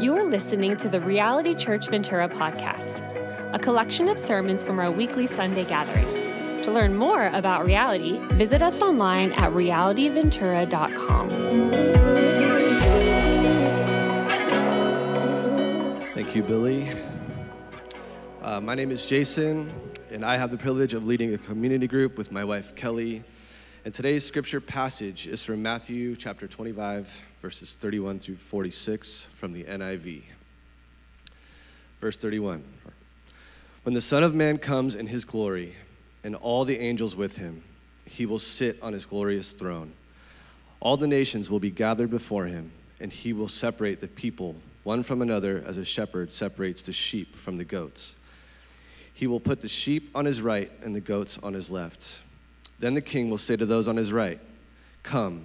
You are listening to the Reality Church Ventura podcast, a collection of sermons from our weekly Sunday gatherings. To learn more about reality, visit us online at realityventura.com. Thank you, Billy. Uh, my name is Jason, and I have the privilege of leading a community group with my wife, Kelly. And today's scripture passage is from Matthew chapter 25, verses 31 through 46 from the NIV. Verse 31 When the Son of Man comes in his glory, and all the angels with him, he will sit on his glorious throne. All the nations will be gathered before him, and he will separate the people one from another as a shepherd separates the sheep from the goats. He will put the sheep on his right and the goats on his left. Then the king will say to those on his right, Come,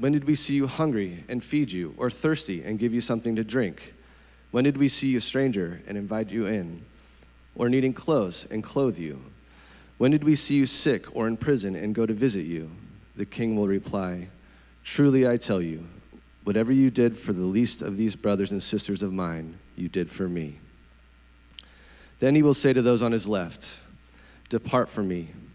when did we see you hungry and feed you, or thirsty and give you something to drink? When did we see you stranger and invite you in, or needing clothes and clothe you? When did we see you sick or in prison and go to visit you? The king will reply, Truly I tell you, whatever you did for the least of these brothers and sisters of mine, you did for me. Then he will say to those on his left, Depart from me,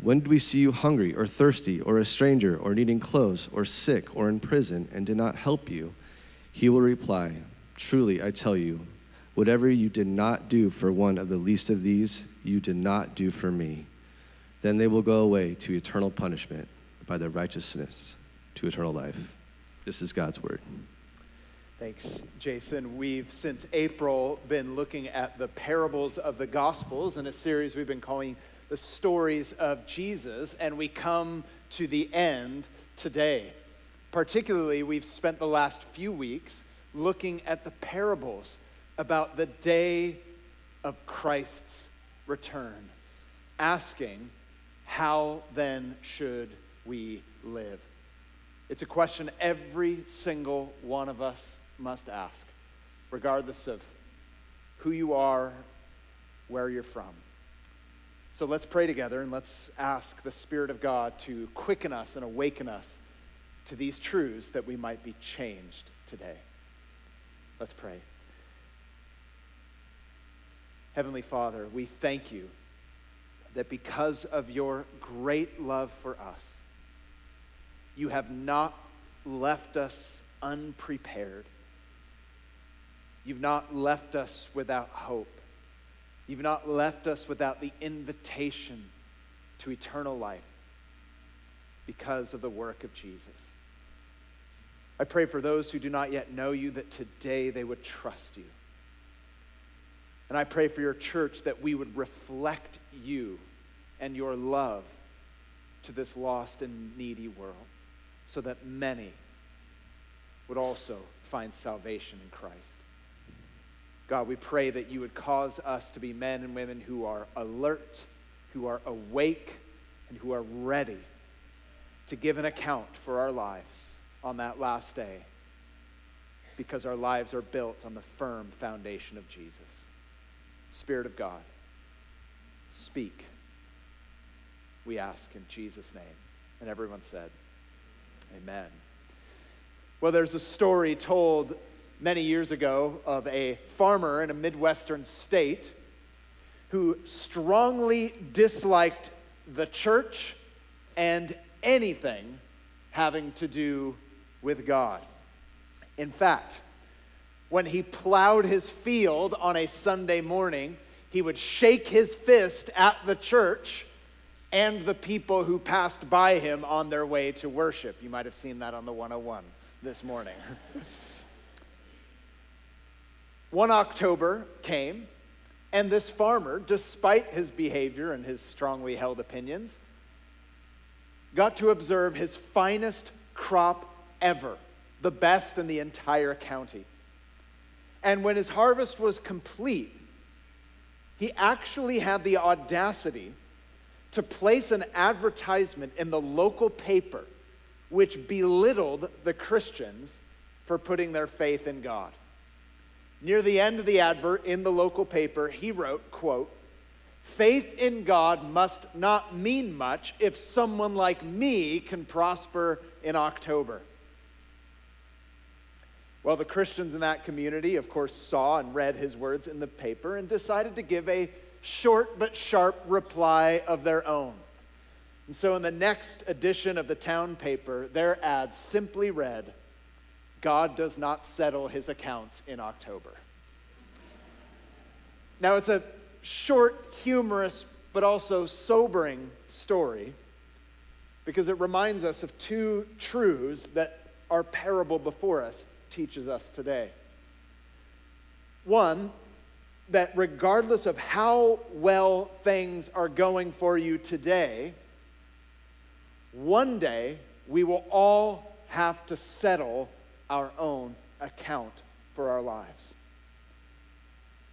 when did we see you hungry or thirsty or a stranger or needing clothes or sick or in prison and did not help you? He will reply, Truly, I tell you, whatever you did not do for one of the least of these, you did not do for me. Then they will go away to eternal punishment, by their righteousness to eternal life. This is God's word. Thanks, Jason. We've since April been looking at the parables of the Gospels in a series we've been calling the stories of Jesus, and we come to the end today. Particularly, we've spent the last few weeks looking at the parables about the day of Christ's return, asking, How then should we live? It's a question every single one of us must ask, regardless of who you are, where you're from. So let's pray together and let's ask the Spirit of God to quicken us and awaken us to these truths that we might be changed today. Let's pray. Heavenly Father, we thank you that because of your great love for us, you have not left us unprepared. You've not left us without hope. You've not left us without the invitation to eternal life because of the work of Jesus. I pray for those who do not yet know you that today they would trust you. And I pray for your church that we would reflect you and your love to this lost and needy world so that many would also find salvation in Christ. God, we pray that you would cause us to be men and women who are alert, who are awake, and who are ready to give an account for our lives on that last day because our lives are built on the firm foundation of Jesus. Spirit of God, speak. We ask in Jesus' name. And everyone said, Amen. Well, there's a story told many years ago of a farmer in a Midwestern state who strongly disliked the church and anything having to do with God. In fact, when he plowed his field on a Sunday morning, he would shake his fist at the church and the people who passed by him on their way to worship. You might have seen that on the 101 this morning. 1 October came, and this farmer, despite his behavior and his strongly held opinions, got to observe his finest crop ever, the best in the entire county. And when his harvest was complete, he actually had the audacity to place an advertisement in the local paper which belittled the Christians for putting their faith in God. Near the end of the advert in the local paper, he wrote, quote, Faith in God must not mean much if someone like me can prosper in October. Well, the Christians in that community, of course, saw and read his words in the paper and decided to give a short but sharp reply of their own. And so, in the next edition of the town paper, their ad simply read, God does not settle his accounts in October. Now, it's a short, humorous, but also sobering story because it reminds us of two truths that our parable before us teaches us today. One, that regardless of how well things are going for you today, one day we will all have to settle our own account for our lives.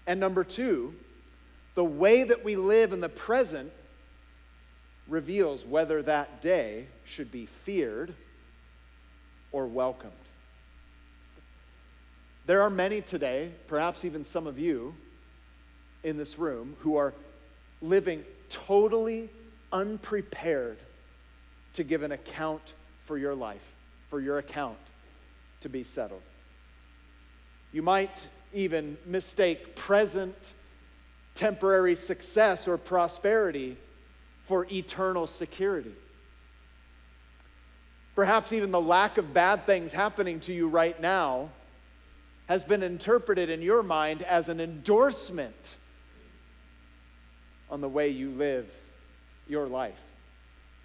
And number two, the way that we live in the present reveals whether that day should be feared or welcomed. There are many today, perhaps even some of you in this room, who are living totally unprepared to give an account for your life, for your account to be settled. You might even mistake present temporary success or prosperity for eternal security. Perhaps even the lack of bad things happening to you right now has been interpreted in your mind as an endorsement on the way you live your life.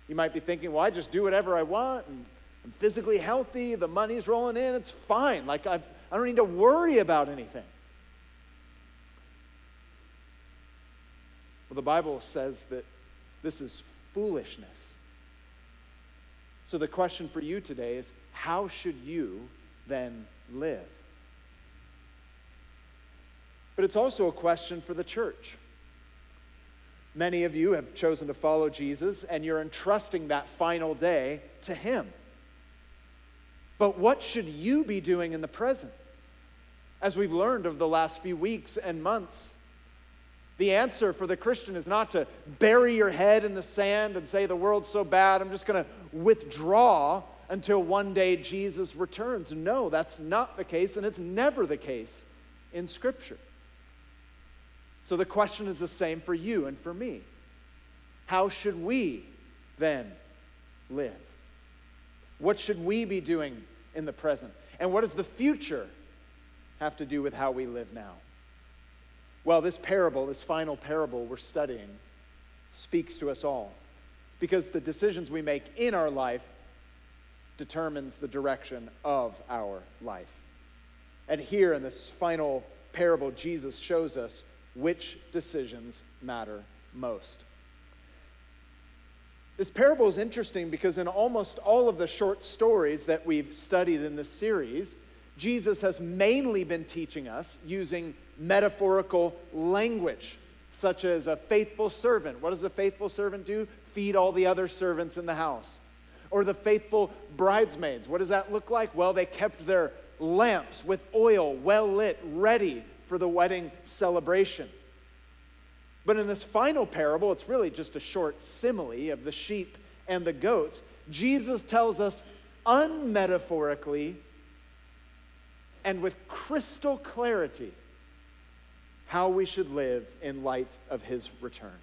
You might be thinking, well, I just do whatever I want and I'm physically healthy, the money's rolling in, it's fine. Like, I, I don't need to worry about anything. Well, the Bible says that this is foolishness. So the question for you today is how should you then live? But it's also a question for the church. Many of you have chosen to follow Jesus, and you're entrusting that final day to Him. But what should you be doing in the present? As we've learned over the last few weeks and months, the answer for the Christian is not to bury your head in the sand and say, The world's so bad, I'm just going to withdraw until one day Jesus returns. No, that's not the case, and it's never the case in Scripture. So the question is the same for you and for me. How should we then live? What should we be doing in the present? And what does the future have to do with how we live now? Well, this parable, this final parable we're studying, speaks to us all because the decisions we make in our life determines the direction of our life. And here in this final parable, Jesus shows us which decisions matter most. This parable is interesting because in almost all of the short stories that we've studied in this series, Jesus has mainly been teaching us using metaphorical language, such as a faithful servant. What does a faithful servant do? Feed all the other servants in the house. Or the faithful bridesmaids. What does that look like? Well, they kept their lamps with oil well lit, ready for the wedding celebration. But in this final parable, it's really just a short simile of the sheep and the goats. Jesus tells us unmetaphorically and with crystal clarity how we should live in light of his return.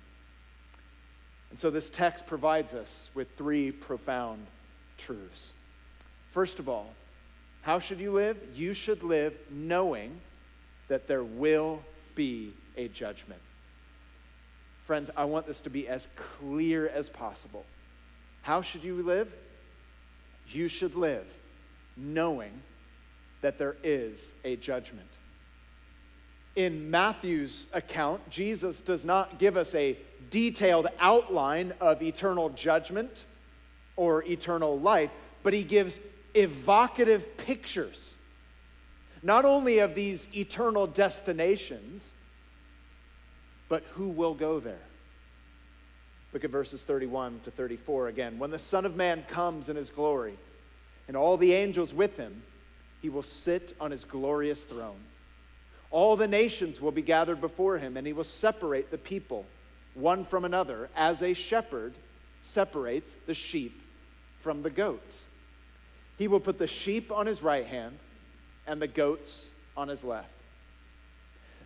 And so this text provides us with three profound truths. First of all, how should you live? You should live knowing that there will be a judgment. Friends, I want this to be as clear as possible. How should you live? You should live knowing that there is a judgment. In Matthew's account, Jesus does not give us a detailed outline of eternal judgment or eternal life, but he gives evocative pictures, not only of these eternal destinations, but who will go there. Look at verses 31 to 34 again. When the Son of Man comes in his glory, and all the angels with him, he will sit on his glorious throne. All the nations will be gathered before him, and he will separate the people one from another, as a shepherd separates the sheep from the goats. He will put the sheep on his right hand and the goats on his left.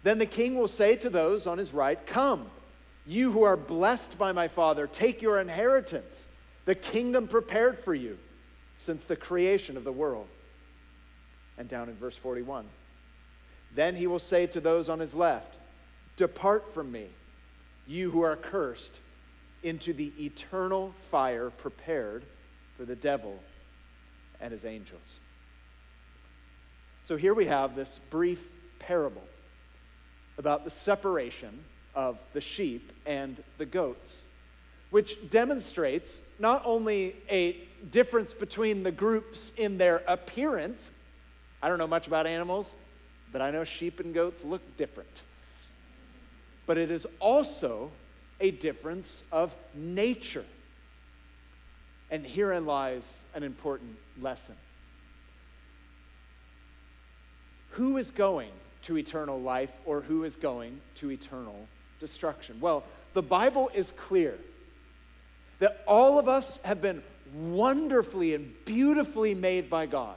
Then the king will say to those on his right, Come, you who are blessed by my Father, take your inheritance, the kingdom prepared for you since the creation of the world. And down in verse 41, then he will say to those on his left, Depart from me, you who are cursed, into the eternal fire prepared for the devil and his angels. So here we have this brief parable about the separation of the sheep and the goats, which demonstrates not only a difference between the groups in their appearance. I don't know much about animals, but I know sheep and goats look different. But it is also a difference of nature. And herein lies an important lesson. Who is going to eternal life or who is going to eternal destruction? Well, the Bible is clear that all of us have been wonderfully and beautifully made by God.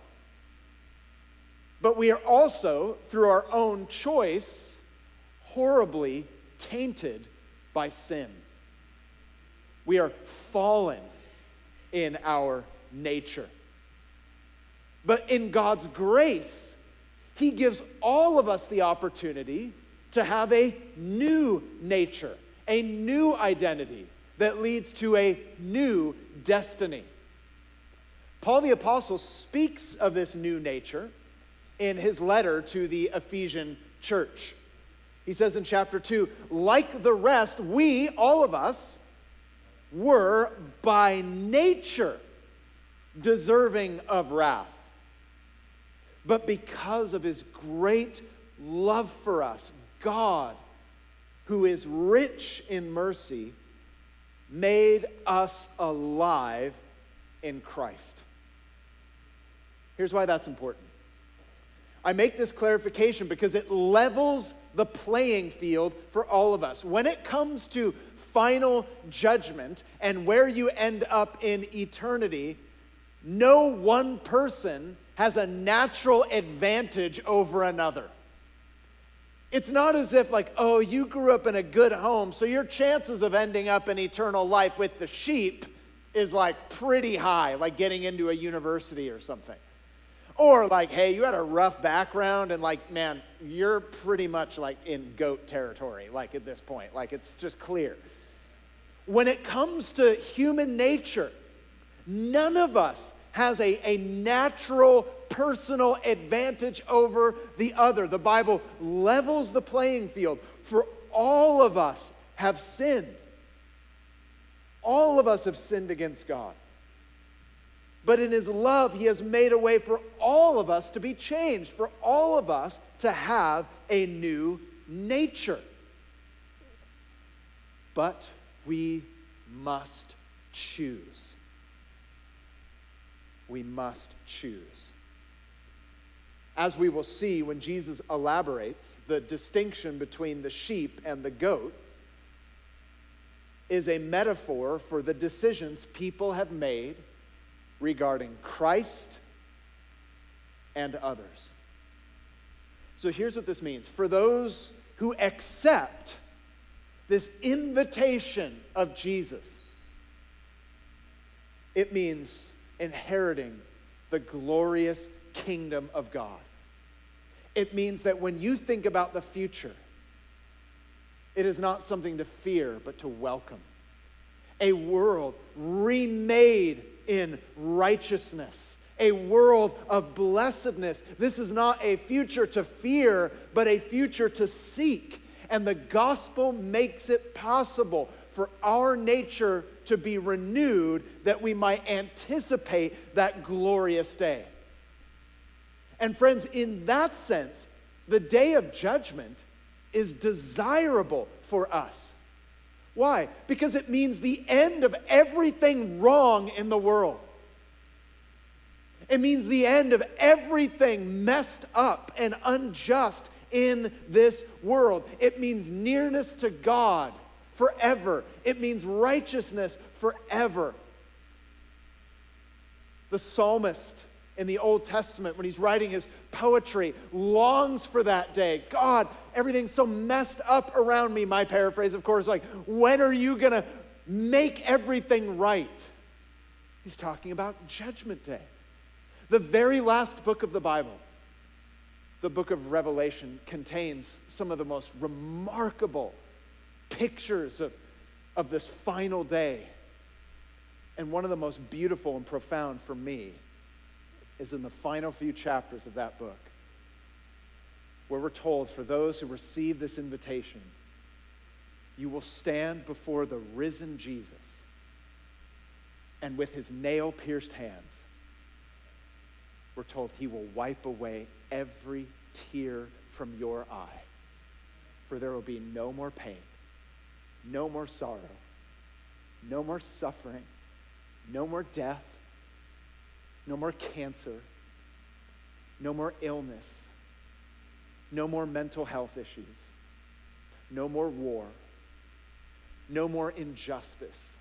But we are also, through our own choice, horribly tainted by sin. We are fallen in our nature. But in God's grace, He gives all of us the opportunity to have a new nature, a new identity that leads to a new destiny. Paul the Apostle speaks of this new nature in his letter to the Ephesian church. He says in chapter 2 like the rest, we, all of us, were by nature deserving of wrath. But because of his great love for us, God, who is rich in mercy, made us alive in Christ. Here's why that's important. I make this clarification because it levels the playing field for all of us. When it comes to final judgment and where you end up in eternity, no one person has a natural advantage over another. It's not as if, like, oh, you grew up in a good home, so your chances of ending up in eternal life with the sheep is like pretty high, like getting into a university or something. Or like, hey, you had a rough background and like, man, you're pretty much like in goat territory, like at this point. Like it's just clear. When it comes to human nature, none of us has a, a natural personal advantage over the other. The Bible levels the playing field, for all of us have sinned. All of us have sinned against God. But in His love, He has made a way for all of us to be changed, for all of us to have a new nature. But we must choose. We must choose. As we will see when Jesus elaborates, the distinction between the sheep and the goat is a metaphor for the decisions people have made regarding Christ and others. So here's what this means for those who accept this invitation of Jesus, it means inheriting the glorious kingdom of God. It means that when you think about the future, It is not something to fear, but to welcome. A world remade in righteousness, a world of blessedness. This is not a future to fear, but a future to seek. And the gospel makes it possible for our nature to be renewed that we might anticipate that glorious day. And friends, in that sense, the day of judgment is desirable for us. Why? Because it means the end of everything wrong in the world. It means the end of everything messed up and unjust in this world. It means nearness to God forever. It means righteousness forever. The psalmist in the Old Testament, when he's writing his poetry, longs for that day. God, everything's so messed up around me. My paraphrase, of course, like, when are you going to make everything right? He's talking about Judgment Day. The very last book of the Bible, the book of Revelation, contains some of the most remarkable pictures of, of this final day. And one of the most beautiful and profound for me is in the final few chapters of that book, where we're told for those who receive this invitation, you will stand before the risen Jesus and with his nail pierced hands, we're told he will wipe away every tear from your eye, for there will be no more pain no more sorrow, no more suffering, no more death, no more cancer, no more illness, no more mental health issues, no more war, no more injustice,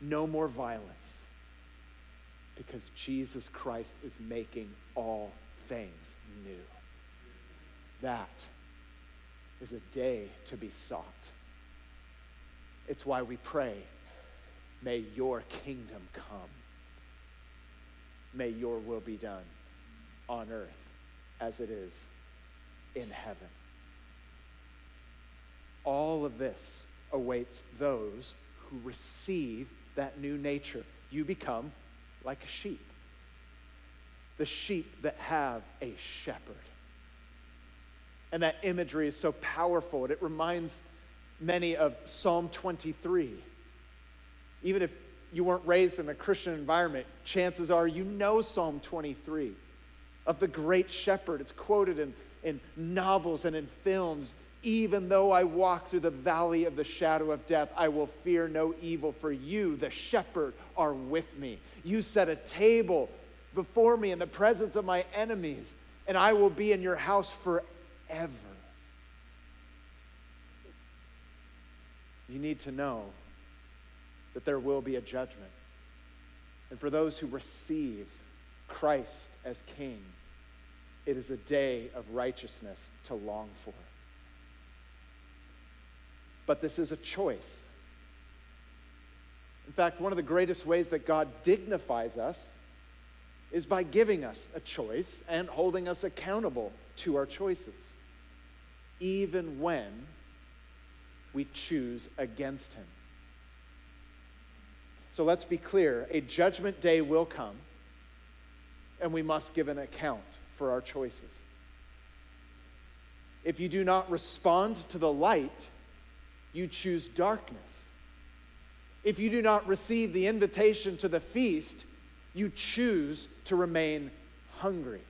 no more violence, because Jesus Christ is making all things new. That is a day to be sought. It's why we pray, may your kingdom come. May your will be done on earth as it is in heaven. All of this awaits those who receive that new nature. You become like a sheep, the sheep that have a shepherd. And that imagery is so powerful. And It reminds many of Psalm 23. Even if you weren't raised in a Christian environment, chances are you know Psalm 23 of the great shepherd. It's quoted in, in novels and in films. Even though I walk through the valley of the shadow of death, I will fear no evil, for you, the shepherd, are with me. You set a table before me in the presence of my enemies, and I will be in your house forever. You need to know that there will be a judgment. And for those who receive Christ as King, it is a day of righteousness to long for. But this is a choice. In fact, one of the greatest ways that God dignifies us is by giving us a choice and holding us accountable to our choices, even when we choose against him. So let's be clear a judgment day will come, and we must give an account for our choices. If you do not respond to the light, you choose darkness. If you do not receive the invitation to the feast, you choose to remain hungry.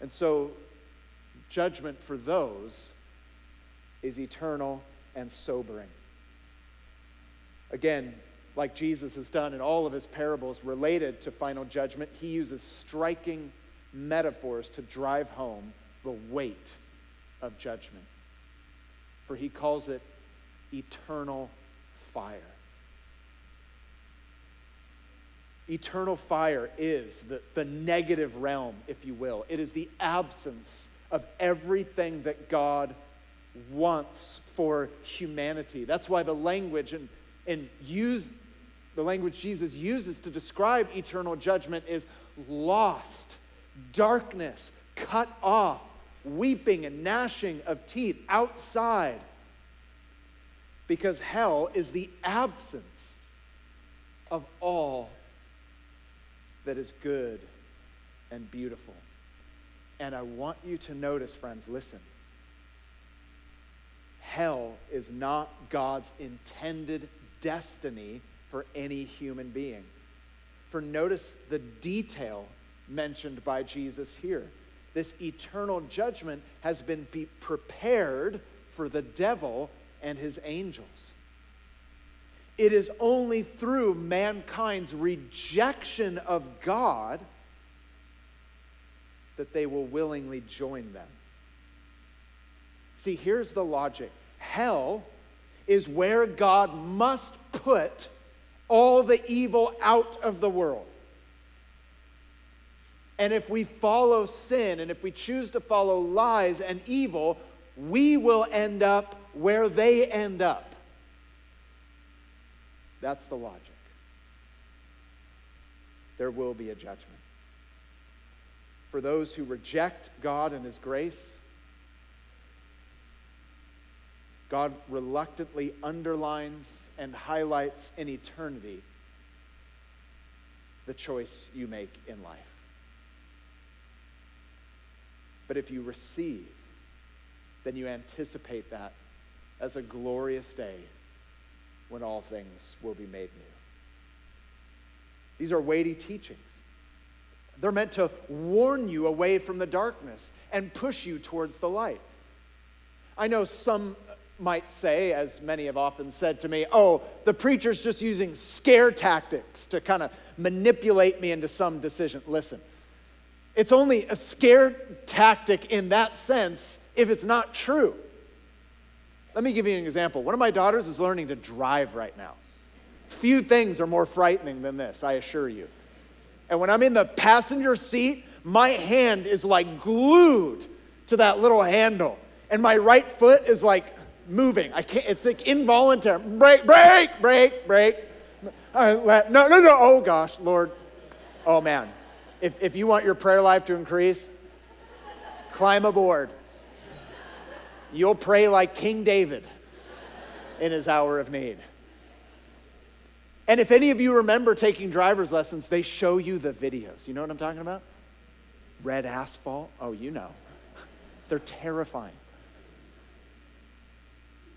And so Judgment for those is eternal and sobering. Again, like Jesus has done in all of his parables related to final judgment, he uses striking metaphors to drive home the weight of judgment. For he calls it eternal fire. Eternal fire is the, the negative realm, if you will. It is the absence of everything that God wants for humanity. That's why the language and, and use the language Jesus uses to describe eternal judgment is lost, darkness, cut off, weeping and gnashing of teeth outside because hell is the absence of all that is good and beautiful. And I want you to notice, friends, listen. Hell is not God's intended destiny for any human being. For notice the detail mentioned by Jesus here. This eternal judgment has been prepared for the devil and his angels. It is only through mankind's rejection of God that they will willingly join them. See, here's the logic hell is where God must put all the evil out of the world. And if we follow sin and if we choose to follow lies and evil, we will end up where they end up. That's the logic. There will be a judgment. For those who reject God and His grace, God reluctantly underlines and highlights in eternity the choice you make in life. But if you receive, then you anticipate that as a glorious day when all things will be made new. These are weighty teachings. They're meant to warn you away from the darkness and push you towards the light. I know some might say, as many have often said to me, oh, the preacher's just using scare tactics to kind of manipulate me into some decision. Listen, it's only a scare tactic in that sense if it's not true. Let me give you an example. One of my daughters is learning to drive right now. Few things are more frightening than this, I assure you. And when I'm in the passenger seat, my hand is like glued to that little handle. And my right foot is like moving. I can't, it's like involuntary. Brake, brake, brake, brake. No, no, no. Oh gosh, Lord. Oh man. If, if you want your prayer life to increase, climb aboard. You'll pray like King David in his hour of need. And if any of you remember taking driver's lessons, they show you the videos. You know what I'm talking about? Red asphalt. Oh, you know. They're terrifying.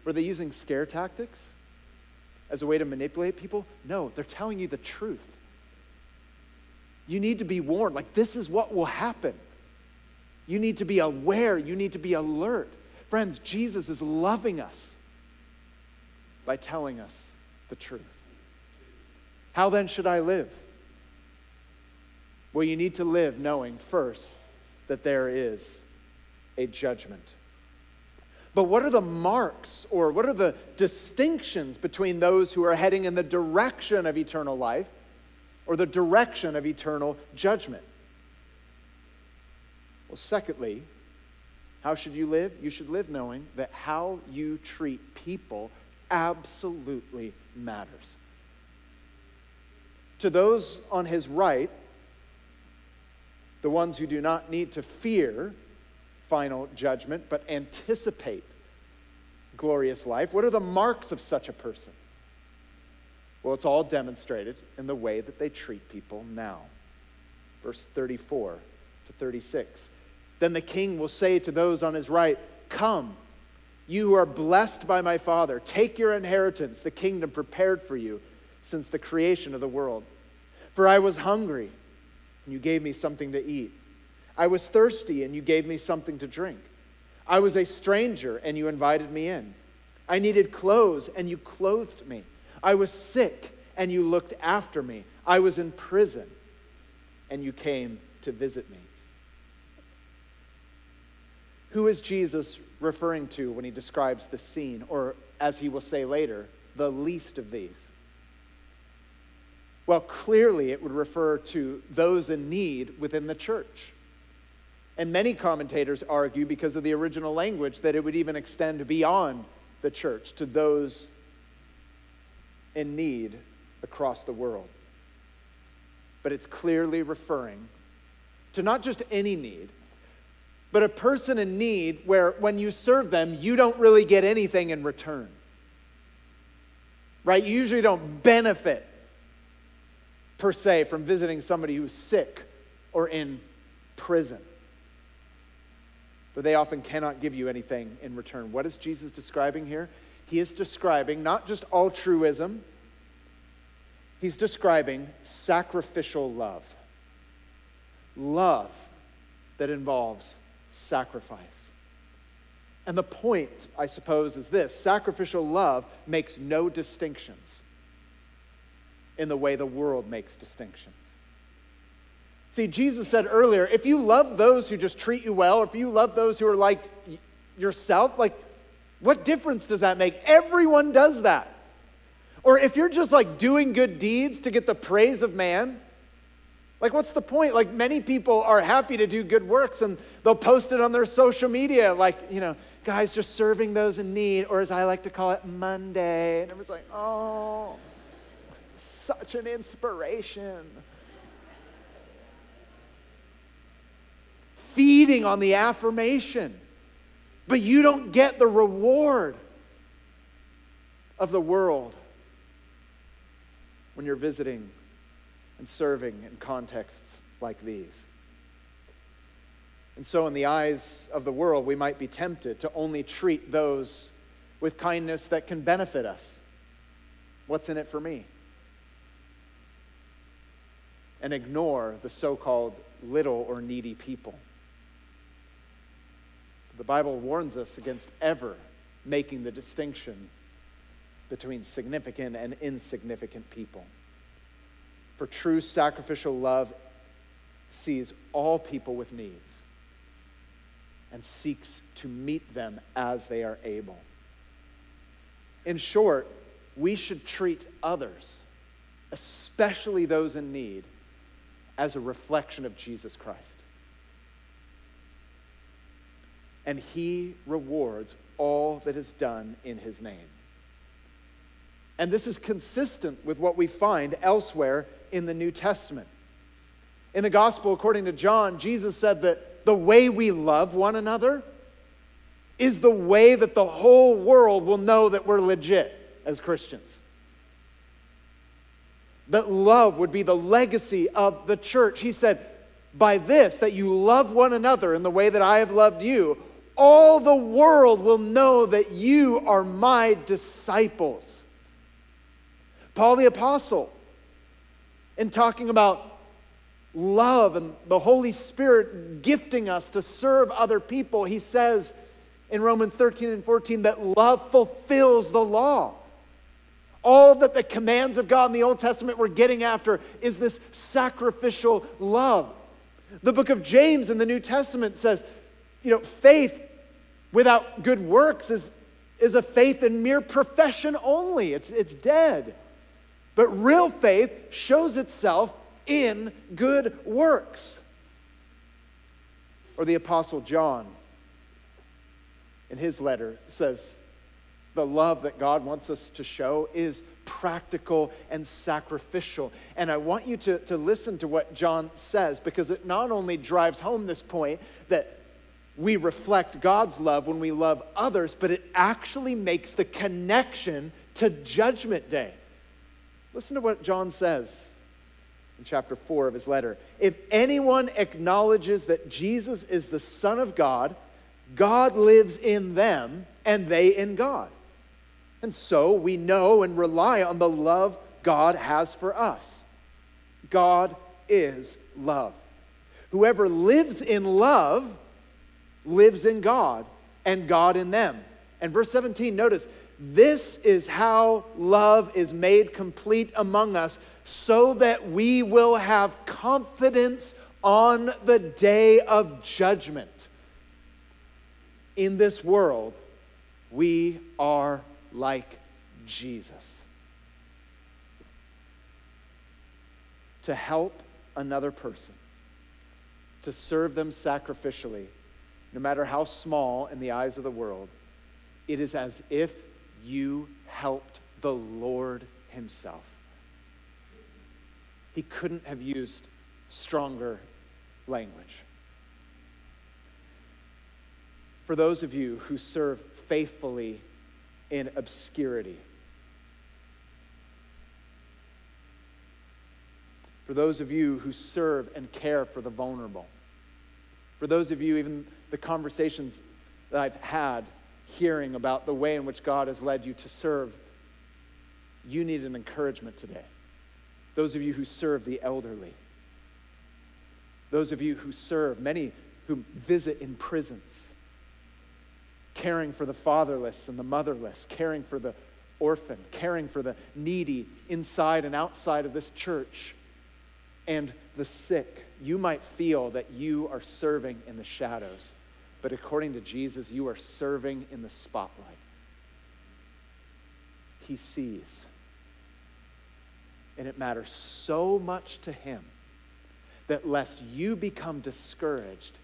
Were they using scare tactics as a way to manipulate people? No, they're telling you the truth. You need to be warned. Like, this is what will happen. You need to be aware. You need to be alert. Friends, Jesus is loving us by telling us the truth. How then should I live? Well, you need to live knowing first that there is a judgment. But what are the marks or what are the distinctions between those who are heading in the direction of eternal life or the direction of eternal judgment? Well, secondly, how should you live? You should live knowing that how you treat people absolutely matters. To those on his right, the ones who do not need to fear final judgment, but anticipate glorious life. What are the marks of such a person? Well, it's all demonstrated in the way that they treat people now. Verse 34 to 36. Then the king will say to those on his right, Come, you who are blessed by my Father, take your inheritance, the kingdom prepared for you since the creation of the world. For I was hungry, and you gave me something to eat. I was thirsty, and you gave me something to drink. I was a stranger, and you invited me in. I needed clothes, and you clothed me. I was sick, and you looked after me. I was in prison, and you came to visit me. Who is Jesus referring to when he describes the scene, or as he will say later, the least of these? Well, clearly it would refer to those in need within the church. And many commentators argue, because of the original language, that it would even extend beyond the church to those in need across the world. But it's clearly referring to not just any need, but a person in need where when you serve them, you don't really get anything in return. Right? You usually don't benefit per se from visiting somebody who's sick or in prison. But they often cannot give you anything in return. What is Jesus describing here? He is describing not just altruism, he's describing sacrificial love. Love that involves sacrifice. And the point, I suppose, is this sacrificial love makes no distinctions in the way the world makes distinctions. See, Jesus said earlier if you love those who just treat you well, or if you love those who are like yourself, like, what difference does that make? Everyone does that. Or if you're just like doing good deeds to get the praise of man, like, what's the point? Like, many people are happy to do good works and they'll post it on their social media, like, you know, guys just serving those in need, or as I like to call it, Monday. And everyone's like, oh, such an inspiration. Feeding on the affirmation, but you don't get the reward of the world when you're visiting and serving in contexts like these. And so, in the eyes of the world, we might be tempted to only treat those with kindness that can benefit us. What's in it for me? And ignore the so called little or needy people. The Bible warns us against ever making the distinction between significant and insignificant people. For true sacrificial love sees all people with needs and seeks to meet them as they are able. In short, we should treat others, especially those in need, as a reflection of Jesus Christ. And he rewards all that is done in his name. And this is consistent with what we find elsewhere in the New Testament. In the gospel, according to John, Jesus said that the way we love one another is the way that the whole world will know that we're legit as Christians. That love would be the legacy of the church. He said, by this, that you love one another in the way that I have loved you, all the world will know that you are my disciples. Paul the Apostle in talking about love and the Holy Spirit gifting us to serve other people, he says in Romans 13 and 14 that love fulfills the law. All that the commands of God in the Old Testament were getting after is this sacrificial love. The book of James in the New Testament says, you know, faith without good works is, is a faith in mere profession only, it's, it's dead. But real faith shows itself in good works. Or the Apostle John, in his letter, says, the love that God wants us to show is practical and sacrificial. And I want you to, to listen to what John says because it not only drives home this point that we reflect God's love when we love others, but it actually makes the connection to Judgment Day. Listen to what John says in chapter 4 of his letter. If anyone acknowledges that Jesus is the Son of God, God lives in them and they in God. And so we know and rely on the love God has for us. God is love. Whoever lives in love lives in God and God in them. And verse 17, notice, this is how love is made complete among us so that we will have confidence on the day of judgment. In this world, we are like Jesus. To help another person, to serve them sacrificially, no matter how small in the eyes of the world, it is as if you helped the Lord Himself. He couldn't have used stronger language. For those of you who serve faithfully in obscurity, for those of you who serve and care for the vulnerable, for those of you, even the conversations that I've had hearing about the way in which God has led you to serve, you need an encouragement today. Those of you who serve the elderly, those of you who serve, many who visit in prisons, caring for the fatherless and the motherless, caring for the orphan, caring for the needy inside and outside of this church, and the sick. You might feel that you are serving in the shadows, but according to Jesus, you are serving in the spotlight. He sees. And it matters so much to him that lest you become discouraged,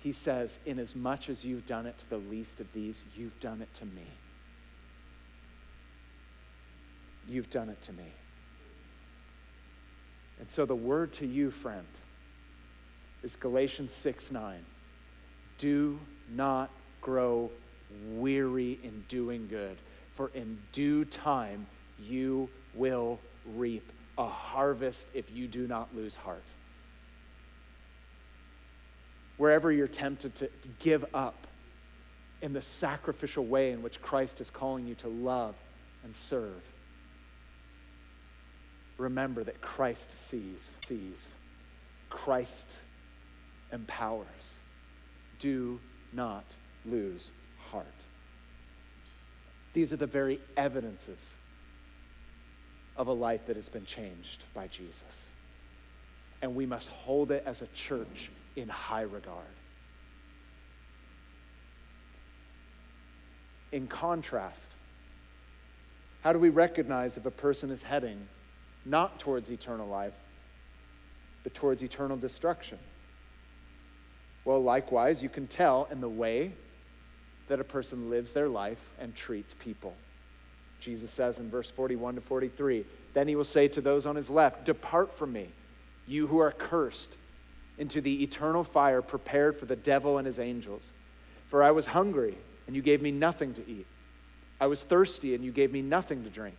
he says, Inasmuch as you've done it to the least of these, you've done it to me. You've done it to me. And so the word to you, friend, is Galatians 6 9. Do not grow weary in doing good, for in due time you will reap a harvest if you do not lose heart. Wherever you're tempted to give up in the sacrificial way in which Christ is calling you to love and serve, remember that Christ sees, sees. Christ empowers. Do not lose heart. These are the very evidences of a life that has been changed by Jesus. And we must hold it as a church in high regard. In contrast, how do we recognize if a person is heading not towards eternal life, but towards eternal destruction? Well, likewise, you can tell in the way that a person lives their life and treats people. Jesus says in verse 41 to 43 Then he will say to those on his left, Depart from me, you who are cursed, into the eternal fire prepared for the devil and his angels. For I was hungry, and you gave me nothing to eat. I was thirsty, and you gave me nothing to drink.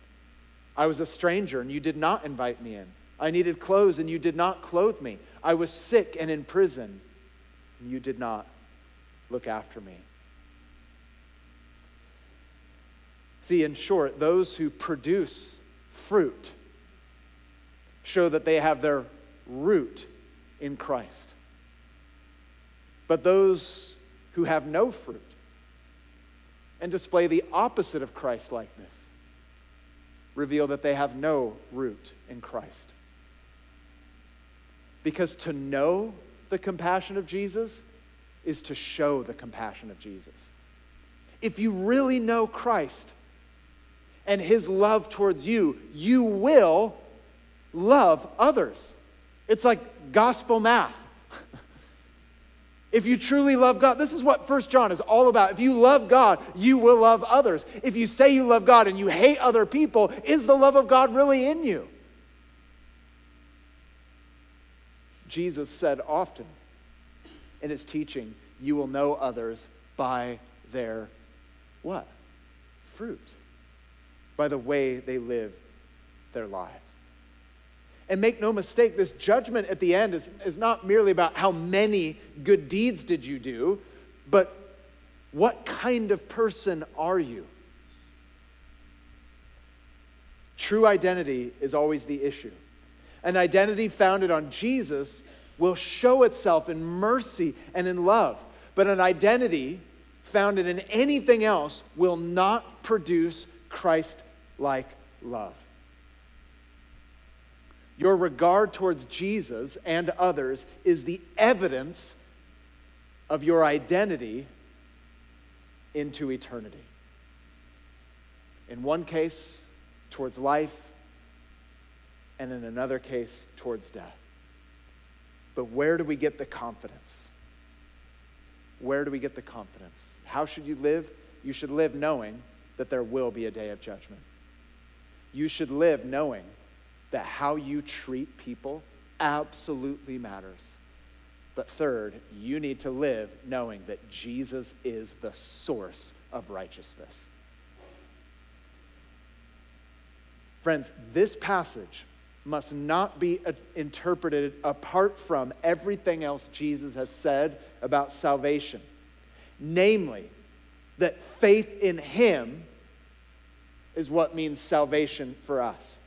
I was a stranger, and you did not invite me in. I needed clothes, and you did not clothe me. I was sick and in prison, and you did not look after me. See, in short, those who produce fruit show that they have their root in Christ. But those who have no fruit and display the opposite of Christ likeness reveal that they have no root in Christ. Because to know the compassion of Jesus is to show the compassion of Jesus. If you really know Christ, and his love towards you, you will love others. It's like gospel math. if you truly love God, this is what First John is all about. If you love God, you will love others. If you say you love God and you hate other people, is the love of God really in you? Jesus said often in his teaching, you will know others by their what? Fruit by the way they live their lives. And make no mistake, this judgment at the end is, is not merely about how many good deeds did you do, but what kind of person are you? True identity is always the issue. An identity founded on Jesus will show itself in mercy and in love. But an identity founded in anything else will not produce Christ like love. Your regard towards Jesus and others is the evidence of your identity into eternity. In one case, towards life, and in another case, towards death. But where do we get the confidence? Where do we get the confidence? How should you live? You should live knowing that there will be a day of judgment. You should live knowing that how you treat people absolutely matters. But third, you need to live knowing that Jesus is the source of righteousness. Friends, this passage must not be interpreted apart from everything else Jesus has said about salvation. Namely, that faith in Him is what means salvation for us.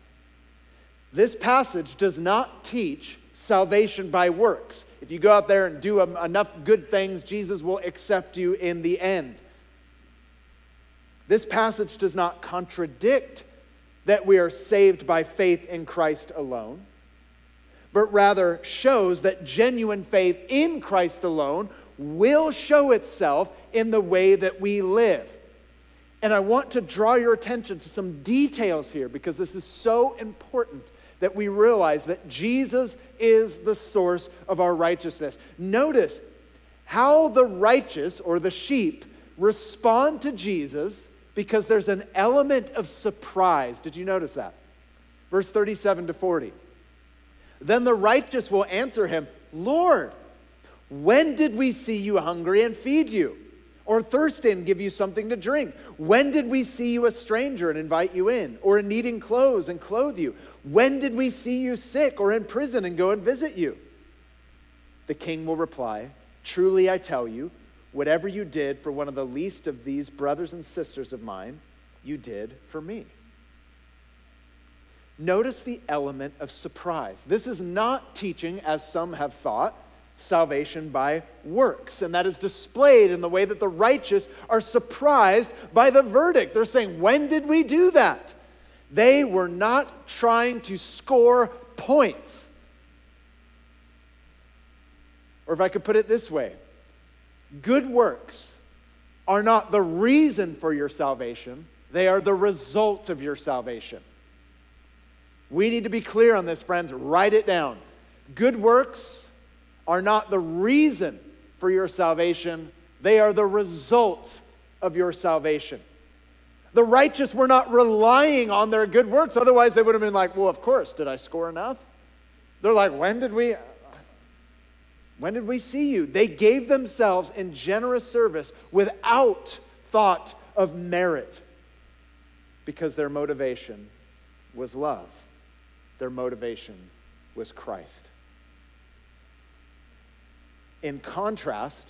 This passage does not teach salvation by works. If you go out there and do enough good things, Jesus will accept you in the end. This passage does not contradict that we are saved by faith in Christ alone, but rather shows that genuine faith in Christ alone will show itself in the way that we live. And I want to draw your attention to some details here because this is so important that we realize that Jesus is the source of our righteousness. Notice how the righteous or the sheep respond to Jesus because there's an element of surprise. Did you notice that? Verse 37 to 40. Then the righteous will answer him, Lord, when did we see you hungry and feed you? Or thirsty and give you something to drink? When did we see you a stranger and invite you in? Or in needing clothes and clothe you? When did we see you sick or in prison and go and visit you? The king will reply, Truly I tell you, Whatever you did for one of the least of these brothers and sisters of mine, you did for me. Notice the element of surprise. This is not teaching, as some have thought, salvation by works. And that is displayed in the way that the righteous are surprised by the verdict. They're saying, When did we do that? They were not trying to score points. Or if I could put it this way, Good works are not the reason for your salvation, they are the result of your salvation. We need to be clear on this, friends. Write it down. Good works are not the reason for your salvation, they are the result of your salvation. The righteous were not relying on their good works, otherwise, they would have been like, Well, of course, did I score enough? They're like, When did we? When did we see you? They gave themselves in generous service without thought of merit because their motivation was love. Their motivation was Christ. In contrast,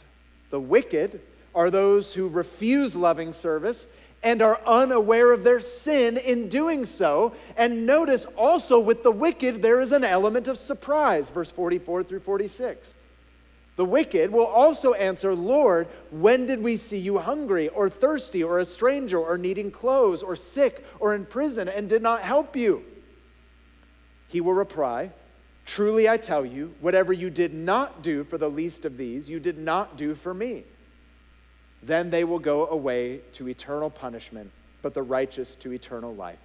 the wicked are those who refuse loving service and are unaware of their sin in doing so. And notice also with the wicked, there is an element of surprise, verse 44 through 46. The wicked will also answer, Lord, when did we see you hungry or thirsty or a stranger or needing clothes or sick or in prison and did not help you? He will reply, Truly I tell you, whatever you did not do for the least of these, you did not do for me. Then they will go away to eternal punishment, but the righteous to eternal life.